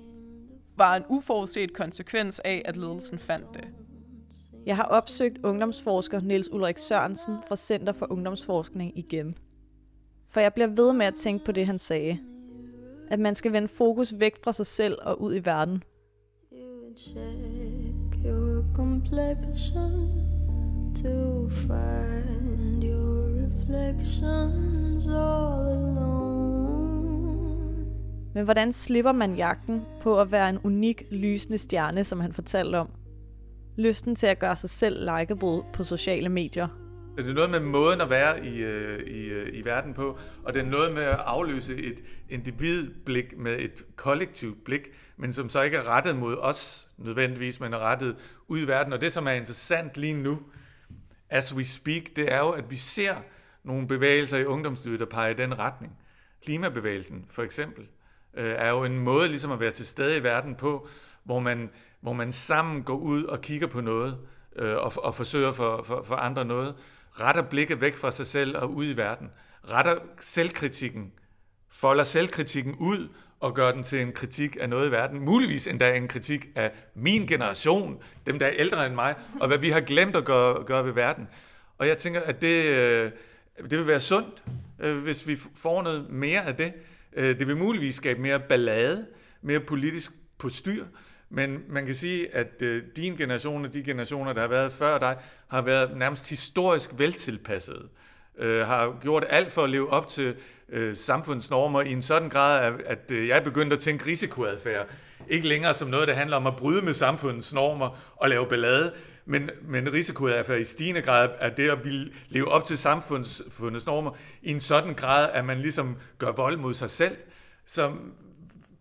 var en uforudset konsekvens af, at ledelsen fandt det. Jeg har opsøgt ungdomsforsker Niels Ulrik Sørensen fra Center for Ungdomsforskning igen. For jeg bliver ved med at tænke på det, han sagde. At man skal vende fokus væk fra sig selv og ud i verden. check your complexion to find your reflections all alone. Men hvordan slipper man jagten på at være en unik, lysende stjerne, som han fortalte om? Lysten til at gøre sig selv likeable på sociale medier. Det er noget med måden at være i, øh, i, øh, i verden på, og det er noget med at afløse et individblik med et kollektivt blik, men som så ikke er rettet mod os nødvendigvis, men er rettet ud i verden. Og det, som er interessant lige nu, as we speak, det er jo, at vi ser nogle bevægelser i ungdomslivet, der peger i den retning. Klimabevægelsen, for eksempel, øh, er jo en måde ligesom at være til stede i verden på, hvor man, hvor man sammen går ud og kigger på noget, øh, og, og forsøger for, for, for andre noget, retter blikket væk fra sig selv og ud i verden, retter selvkritikken, folder selvkritikken ud og gør den til en kritik af noget i verden. Muligvis endda en kritik af min generation, dem der er ældre end mig, og hvad vi har glemt at gøre, gøre ved verden. Og jeg tænker, at det, øh, det vil være sundt, øh, hvis vi får noget mere af det. Øh, det vil muligvis skabe mere ballade, mere politisk postyr, men man kan sige, at øh, din generation og de generationer, der har været før dig, har været nærmest historisk veltilpassede. Øh, har gjort alt for at leve op til øh, samfundsnormer i en sådan grad, at, at øh, jeg er begyndt at tænke risikoadfærd. Ikke længere som noget, der handler om at bryde med samfundets normer og lave ballade, men, men risikoadfærd i stigende grad er det at ville leve op til samfundets normer i en sådan grad, at man ligesom gør vold mod sig selv, som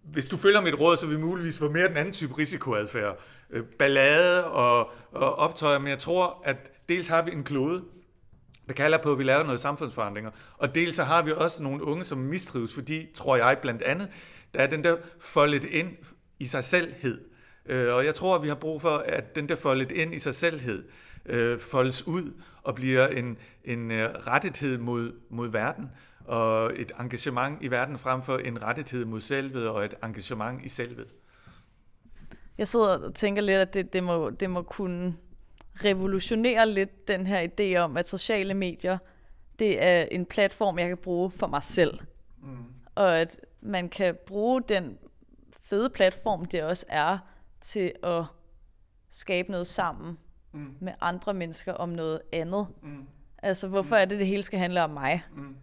hvis du følger mit råd, så vil vi muligvis få mere den anden type risikoadfærd. Øh, ballade og, og optøjer, men jeg tror, at dels har vi en klode, der kalder på, at vi laver noget samfundsforandringer, og dels så har vi også nogle unge, som mistrives, fordi, tror jeg blandt andet, der er den der foldet ind i sig selvhed. Øh, og jeg tror, at vi har brug for, at den der foldet ind i sig selvhed øh, foldes ud og bliver en, en rettighed mod, mod verden og et engagement i verden frem for en rettighed mod selvet og et engagement i selvet. Jeg sidder og tænker lidt, at det, det, må, det må kunne revolutionere lidt den her idé om, at sociale medier, det er en platform, jeg kan bruge for mig selv. Mm. Og at man kan bruge den fede platform, det også er, til at skabe noget sammen mm. med andre mennesker om noget andet. Mm. Altså, hvorfor mm. er det, det hele skal handle om mig? Mm.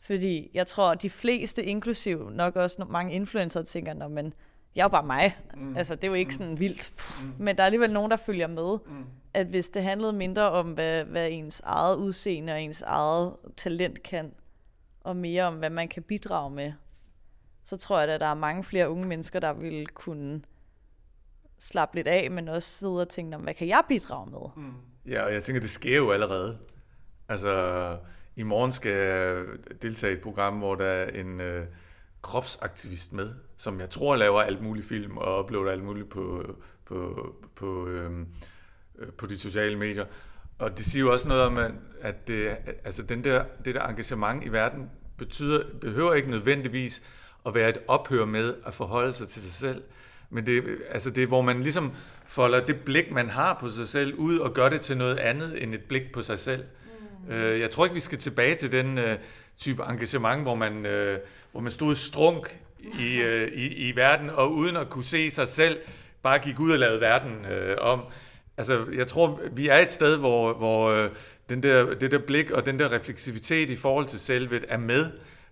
Fordi jeg tror, at de fleste, inklusiv nok også mange influencer, tænker, men jeg er jo bare mig. Mm. Altså, det er jo ikke mm. sådan vildt. mm. Men der er alligevel nogen, der følger med. Mm. At hvis det handlede mindre om, hvad, hvad ens eget udseende og ens eget talent kan, og mere om, hvad man kan bidrage med, så tror jeg, at der er mange flere unge mennesker, der vil kunne slappe lidt af, men også sidde og tænke, hvad kan jeg bidrage med? Mm. Ja, og jeg tænker, det sker jo allerede. Altså, i morgen skal jeg deltage i et program, hvor der er en øh, kropsaktivist med, som jeg tror laver alt muligt film og uploader alt muligt på, på, på, øh, på de sociale medier. Og det siger jo også noget om, at det, altså den der, det der engagement i verden betyder, behøver ikke nødvendigvis at være et ophør med at forholde sig til sig selv. Men det, altså det er, hvor man ligesom folder det blik, man har på sig selv, ud og gør det til noget andet end et blik på sig selv. Øh, jeg tror ikke, vi skal tilbage til den øh, type engagement, hvor man, øh, hvor man stod strunk i, øh, i, i verden, og uden at kunne se sig selv, bare gik ud og lavede verden øh, om. Altså, jeg tror, vi er et sted, hvor, hvor øh, den der, det der blik og den der refleksivitet i forhold til selvet er med.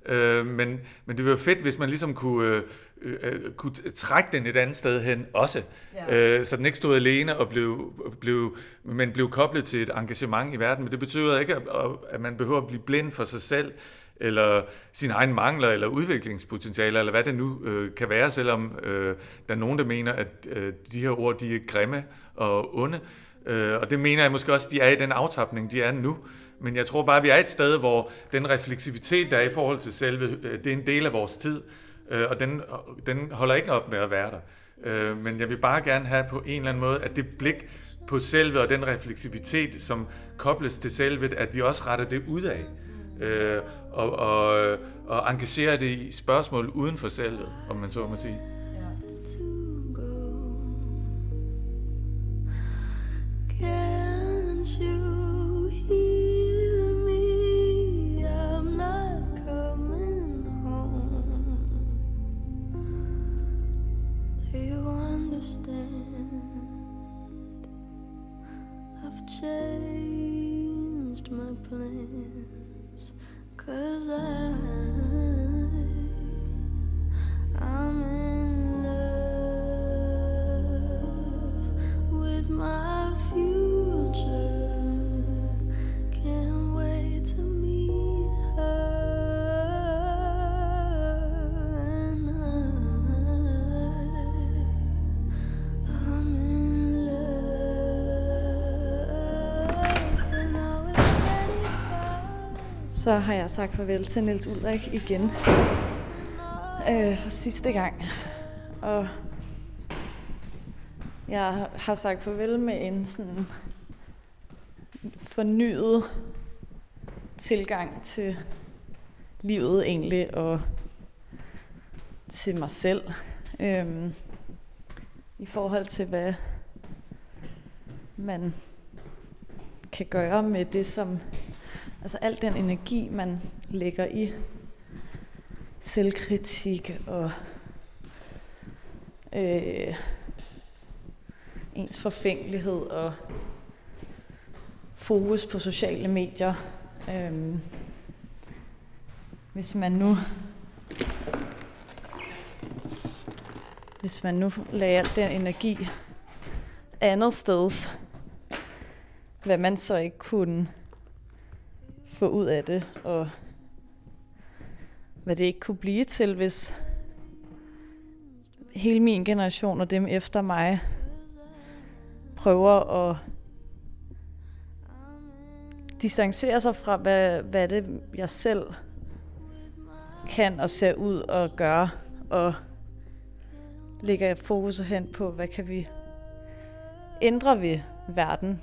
Øh, men, men det var jo fedt, hvis man ligesom kunne, øh, øh, øh, kunne trække den et andet sted hen også. Ja. Øh, så den ikke stod alene, og blev, blev, men blev koblet til et engagement i verden. Men det betyder ikke, at, at man behøver at blive blind for sig selv, eller sine egne mangler, eller udviklingspotentialer, eller hvad det nu øh, kan være, selvom øh, der er nogen, der mener, at øh, de her ord, de er grimme og onde. Øh, og det mener jeg måske også, de er i den aftapning, de er nu. Men jeg tror bare, at vi er et sted, hvor den refleksivitet, der er i forhold til selve, øh, det er en del af vores tid, øh, og den, den holder ikke op med at være der. Øh, men jeg vil bare gerne have på en eller anden måde, at det blik på selve og den refleksivitet, som kobles til selvet, at vi også retter det ud af. og, og, og engagerer det i spørgsmål uden for selvet, om man så må sige. Jeg sagt farvel til Niels Ulrik igen. Øh, for sidste gang. Og jeg har sagt farvel med en sådan fornyet tilgang til livet egentlig, og til mig selv. Øhm, I forhold til, hvad man kan gøre med det, som Altså al den energi, man lægger i selvkritik og øh, ens forfængelighed og fokus på sociale medier. Øh, hvis man nu hvis man nu lagde al den energi andet sted, hvad man så ikke kunne få ud af det, og hvad det ikke kunne blive til, hvis hele min generation og dem efter mig prøver at distancere sig fra, hvad, hvad det jeg selv kan og ser ud og gøre, og lægger fokus hen på, hvad kan vi ændre ved verden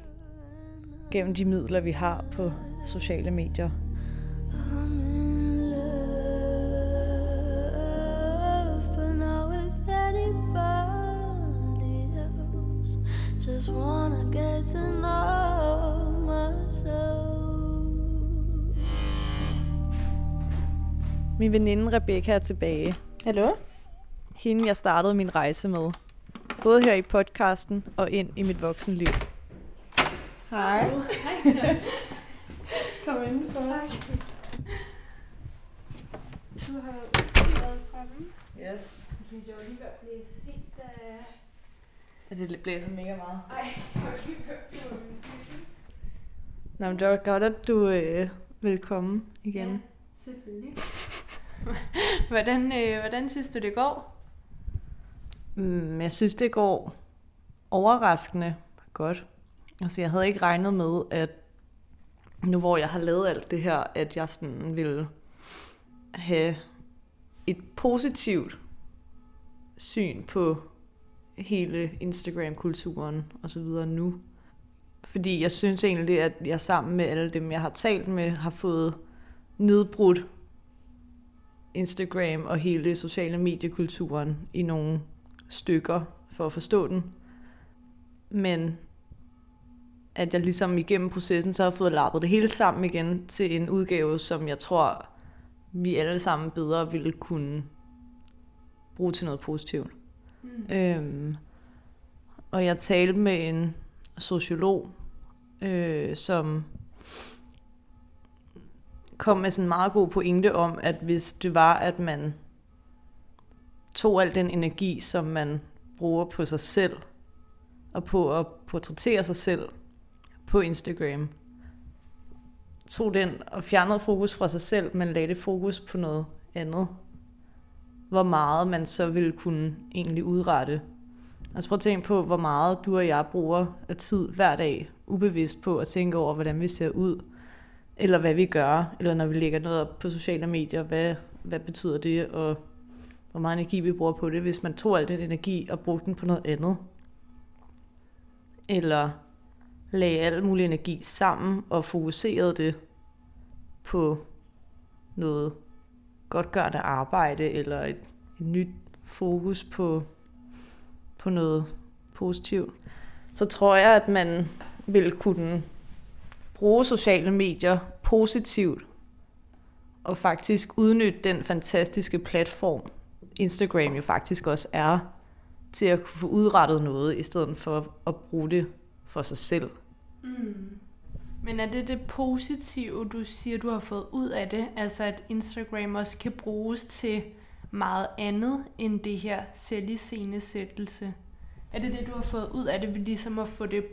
gennem de midler, vi har på sociale medier. Just wanna get to know myself. Min veninde Rebecca er tilbage. Hallo? Hende, jeg startede min rejse med. Både her i podcasten og ind i mit voksenliv. Hej. Kom ind, så. Tak. Du har været fremme. Yes. Jeg var lige ved at blæse helt af... Ja, det blæser mega meget. Ej, jeg har lige du var min. Nå, men det var godt, at du øh, vil komme igen. Ja, selvfølgelig. hvordan, øh, hvordan synes du, det går? Mm, jeg synes, det går overraskende godt. Altså, jeg havde ikke regnet med, at nu hvor jeg har lavet alt det her, at jeg sådan ville have et positivt syn på hele Instagram-kulturen og så videre nu. Fordi jeg synes egentlig, at jeg sammen med alle dem, jeg har talt med, har fået nedbrudt Instagram og hele sociale mediekulturen i nogle stykker for at forstå den. Men at jeg ligesom igennem processen så har fået lappet det hele sammen igen til en udgave, som jeg tror, vi alle sammen bedre ville kunne bruge til noget positivt. Mm. Øhm, og jeg talte med en sociolog, øh, som kom med sådan en meget god pointe om, at hvis det var, at man tog al den energi, som man bruger på sig selv, og på at portrættere sig selv på Instagram, tog den og fjernede fokus fra sig selv, men lagde det fokus på noget andet. Hvor meget man så ville kunne egentlig udrette. Altså prøv at tænke på, hvor meget du og jeg bruger af tid hver dag, ubevidst på at tænke over, hvordan vi ser ud, eller hvad vi gør, eller når vi lægger noget op på sociale medier, hvad, hvad betyder det, og hvor meget energi vi bruger på det, hvis man tog al den energi og brugte den på noget andet. Eller lagde al mulig energi sammen og fokuserede det på noget godtgørende arbejde, eller et, et nyt fokus på, på noget positivt, så tror jeg, at man vil kunne bruge sociale medier positivt, og faktisk udnytte den fantastiske platform, Instagram jo faktisk også er, til at kunne få udrettet noget, i stedet for at bruge det for sig selv. Mm. Men er det det positive, du siger, du har fået ud af det? Altså at Instagram også kan bruges til meget andet end det her selviscenesættelse? Er det det, du har fået ud af det, ligesom at få det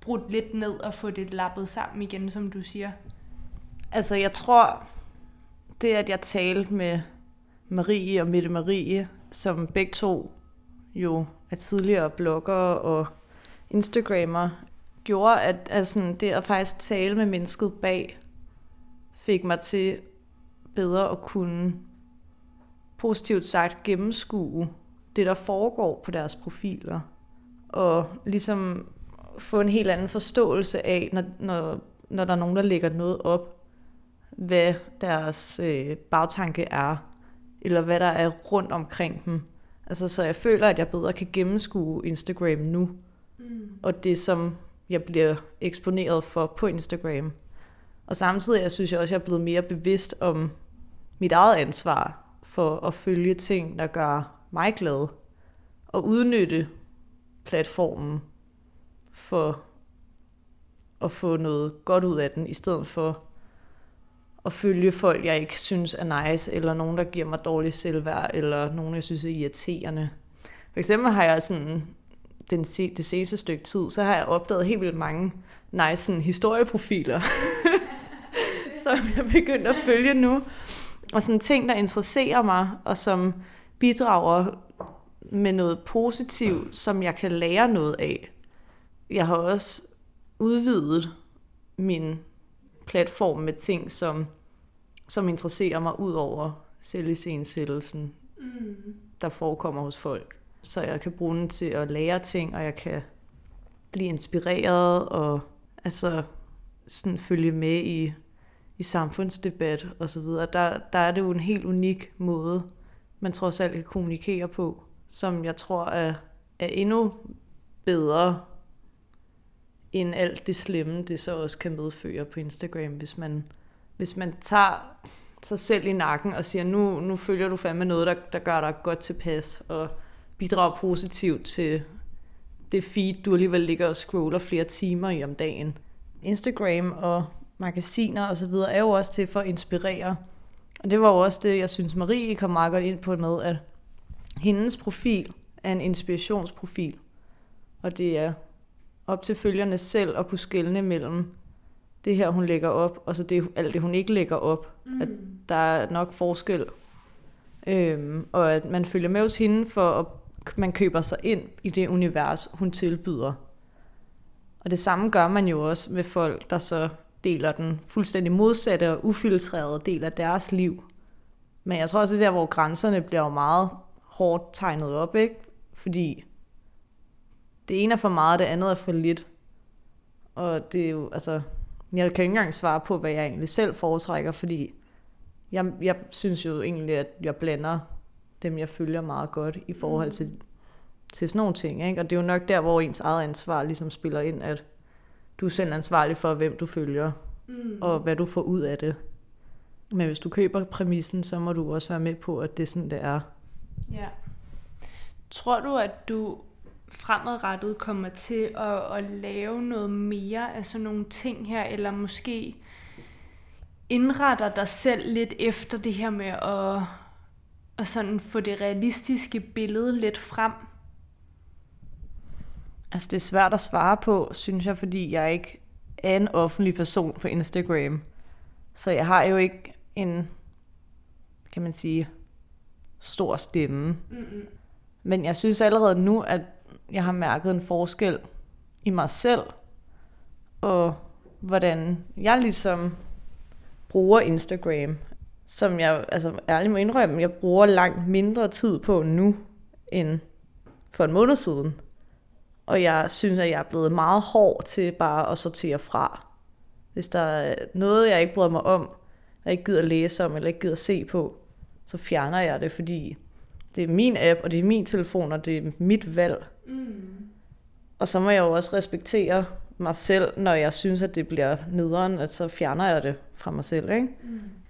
brudt lidt ned og få det lappet sammen igen, som du siger? Altså, jeg tror, det at jeg talte med Marie og Mette Marie, som begge to jo er tidligere bloggere og Instagrammer, gjorde, at altså, det at faktisk tale med mennesket bag, fik mig til bedre at kunne positivt sagt gennemskue det, der foregår på deres profiler. Og ligesom få en helt anden forståelse af, når, når, når der er nogen, der lægger noget op, hvad deres øh, bagtanke er, eller hvad der er rundt omkring dem. Altså, så jeg føler, at jeg bedre kan gennemskue Instagram nu, mm. og det, som jeg bliver eksponeret for på Instagram. Og samtidig jeg synes jeg også, at jeg er blevet mere bevidst om mit eget ansvar for at følge ting, der gør mig glad, og udnytte platformen for at få noget godt ud af den, i stedet for at følge folk, jeg ikke synes er nice, eller nogen, der giver mig dårlig selvværd, eller nogen, jeg synes er irriterende. For eksempel har jeg sådan, den, det seneste stykke tid, så har jeg opdaget helt vildt mange nice sådan, historieprofiler, som jeg begyndt at følge nu. Og sådan ting, der interesserer mig, og som bidrager med noget positivt, som jeg kan lære noget af. Jeg har også udvidet min platform med ting, som, som interesserer mig ud over selvisensættelsen, mm. der forekommer hos folk. Så jeg kan bruge den til at lære ting, og jeg kan blive inspireret og altså sådan følge med i, i samfundsdebat og så videre. Der, der er det jo en helt unik måde, man trods alt kan kommunikere på, som jeg tror er, er endnu bedre end alt det slemme, det så også kan medføre på Instagram, hvis man, hvis man tager sig selv i nakken og siger, nu, nu følger du fandme noget, der, der gør dig godt tilpas, og bidrager positivt til det feed, du alligevel ligger og scroller flere timer i om dagen. Instagram og magasiner og så videre er jo også til for at inspirere. Og det var jo også det, jeg synes, Marie kom meget godt ind på med, at hendes profil er en inspirationsprofil. Og det er op til følgerne selv at kunne skelne mellem det her, hun lægger op, og så det, alt det, hun ikke lægger op. Mm. At der er nok forskel. Øhm, og at man følger med hos hende, for at man køber sig ind i det univers, hun tilbyder. Og det samme gør man jo også med folk, der så deler den fuldstændig modsatte og ufiltrerede del af deres liv. Men jeg tror også, det er der, hvor grænserne bliver jo meget hårdt tegnet op, ikke? Fordi det ene er for meget, det andet er for lidt. Og det er jo, altså, jeg kan ikke engang svare på, hvad jeg egentlig selv foretrækker, fordi jeg, jeg synes jo egentlig, at jeg blander dem, jeg følger meget godt i forhold til, til sådan nogle ting. Ikke? Og det er jo nok der, hvor ens eget ansvar ligesom spiller ind, at du er selv ansvarlig for, hvem du følger, mm. og hvad du får ud af det. Men hvis du køber præmissen, så må du også være med på, at det er sådan, det er. Ja. Tror du, at du fremadrettet kommer til at, at lave noget mere af sådan nogle ting her, eller måske indretter dig selv lidt efter det her med at, at sådan få det realistiske billede lidt frem? Altså det er svært at svare på, synes jeg, fordi jeg ikke er en offentlig person på Instagram. Så jeg har jo ikke en, kan man sige, stor stemme. Mm-hmm. Men jeg synes allerede nu, at jeg har mærket en forskel i mig selv, og hvordan jeg ligesom bruger Instagram, som jeg altså ærligt må indrømme, jeg bruger langt mindre tid på nu, end for en måned siden. Og jeg synes, at jeg er blevet meget hård til bare at sortere fra. Hvis der er noget, jeg ikke bryder mig om, jeg ikke gider læse om, eller ikke gider se på, så fjerner jeg det, fordi det er min app, og det er min telefon, og det er mit valg. Mm. Og så må jeg jo også respektere, mig selv, når jeg synes, at det bliver nederen, at så fjerner jeg det fra mig selv. Ikke?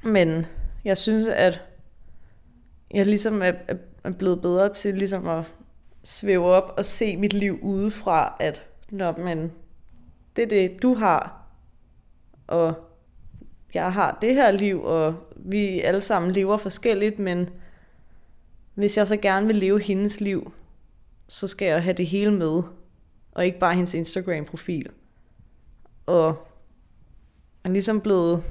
Mm. Men jeg synes, at jeg ligesom er, er blevet bedre til ligesom at svæve op og se mit liv udefra, at når man, det er det, du har, og jeg har det her liv, og vi alle sammen lever forskelligt, men hvis jeg så gerne vil leve hendes liv, så skal jeg have det hele med, og ikke bare hendes Instagram-profil. Og jeg er ligesom blevet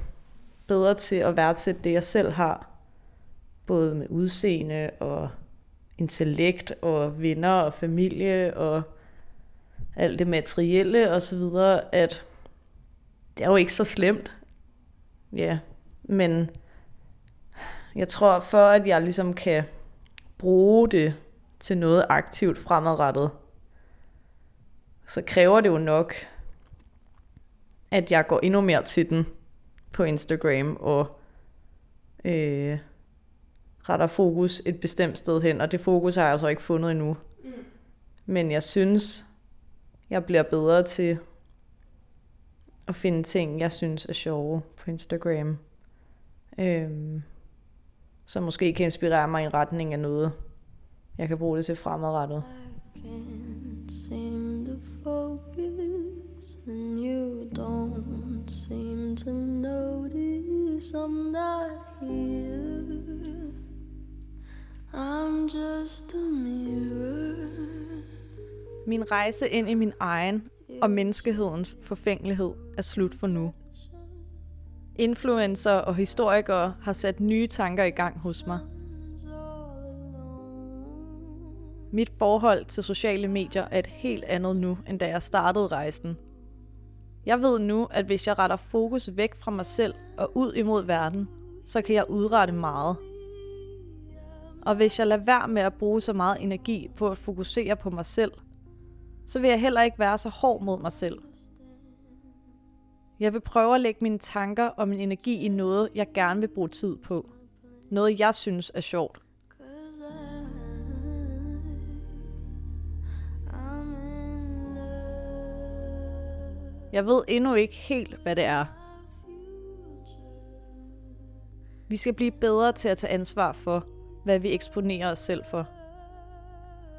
bedre til at værdsætte det, jeg selv har. Både med udseende og intellekt og venner og familie og alt det materielle og så videre, at det er jo ikke så slemt. Ja, men jeg tror for, at jeg ligesom kan bruge det til noget aktivt fremadrettet, så kræver det jo nok, at jeg går endnu mere til den på Instagram og øh, retter fokus et bestemt sted hen, og det fokus har jeg så ikke fundet endnu. Mm. Men jeg synes, jeg bliver bedre til at finde ting, jeg synes er sjove på Instagram. Øhm, som måske kan inspirere mig i en retning af noget, jeg kan bruge det til fremadrettet. I seem to focus and you don't seem to notice I'm not here I'm just a mirror Min rejse ind i min egen og menneskehedens forfængelighed er slut for nu. Influencer og historikere har sat nye tanker i gang hos mig. Mit forhold til sociale medier er et helt andet nu, end da jeg startede rejsen. Jeg ved nu, at hvis jeg retter fokus væk fra mig selv og ud imod verden, så kan jeg udrette meget. Og hvis jeg lader være med at bruge så meget energi på at fokusere på mig selv, så vil jeg heller ikke være så hård mod mig selv. Jeg vil prøve at lægge mine tanker og min energi i noget, jeg gerne vil bruge tid på. Noget, jeg synes er sjovt. Jeg ved endnu ikke helt, hvad det er. Vi skal blive bedre til at tage ansvar for, hvad vi eksponerer os selv for.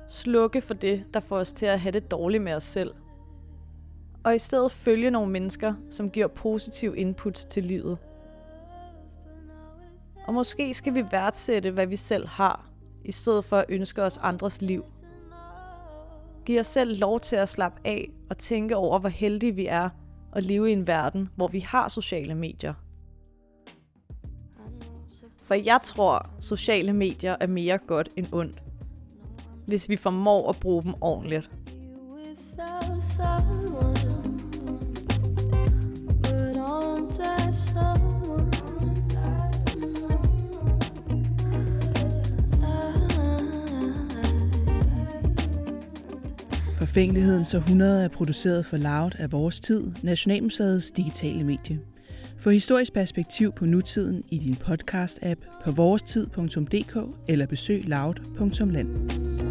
Slukke for det, der får os til at have det dårligt med os selv. Og i stedet følge nogle mennesker, som giver positiv input til livet. Og måske skal vi værdsætte, hvad vi selv har, i stedet for at ønske os andres liv. Giv os selv lov til at slappe af og tænke over, hvor heldige vi er at leve i en verden, hvor vi har sociale medier. For jeg tror, sociale medier er mere godt end ondt, hvis vi formår at bruge dem ordentligt. Forfængelighedens århundrede er produceret for Loud af Vores Tid, Nationalmuseets digitale medie. Få historisk perspektiv på nutiden i din podcast-app på vorestid.dk eller besøg loud.land.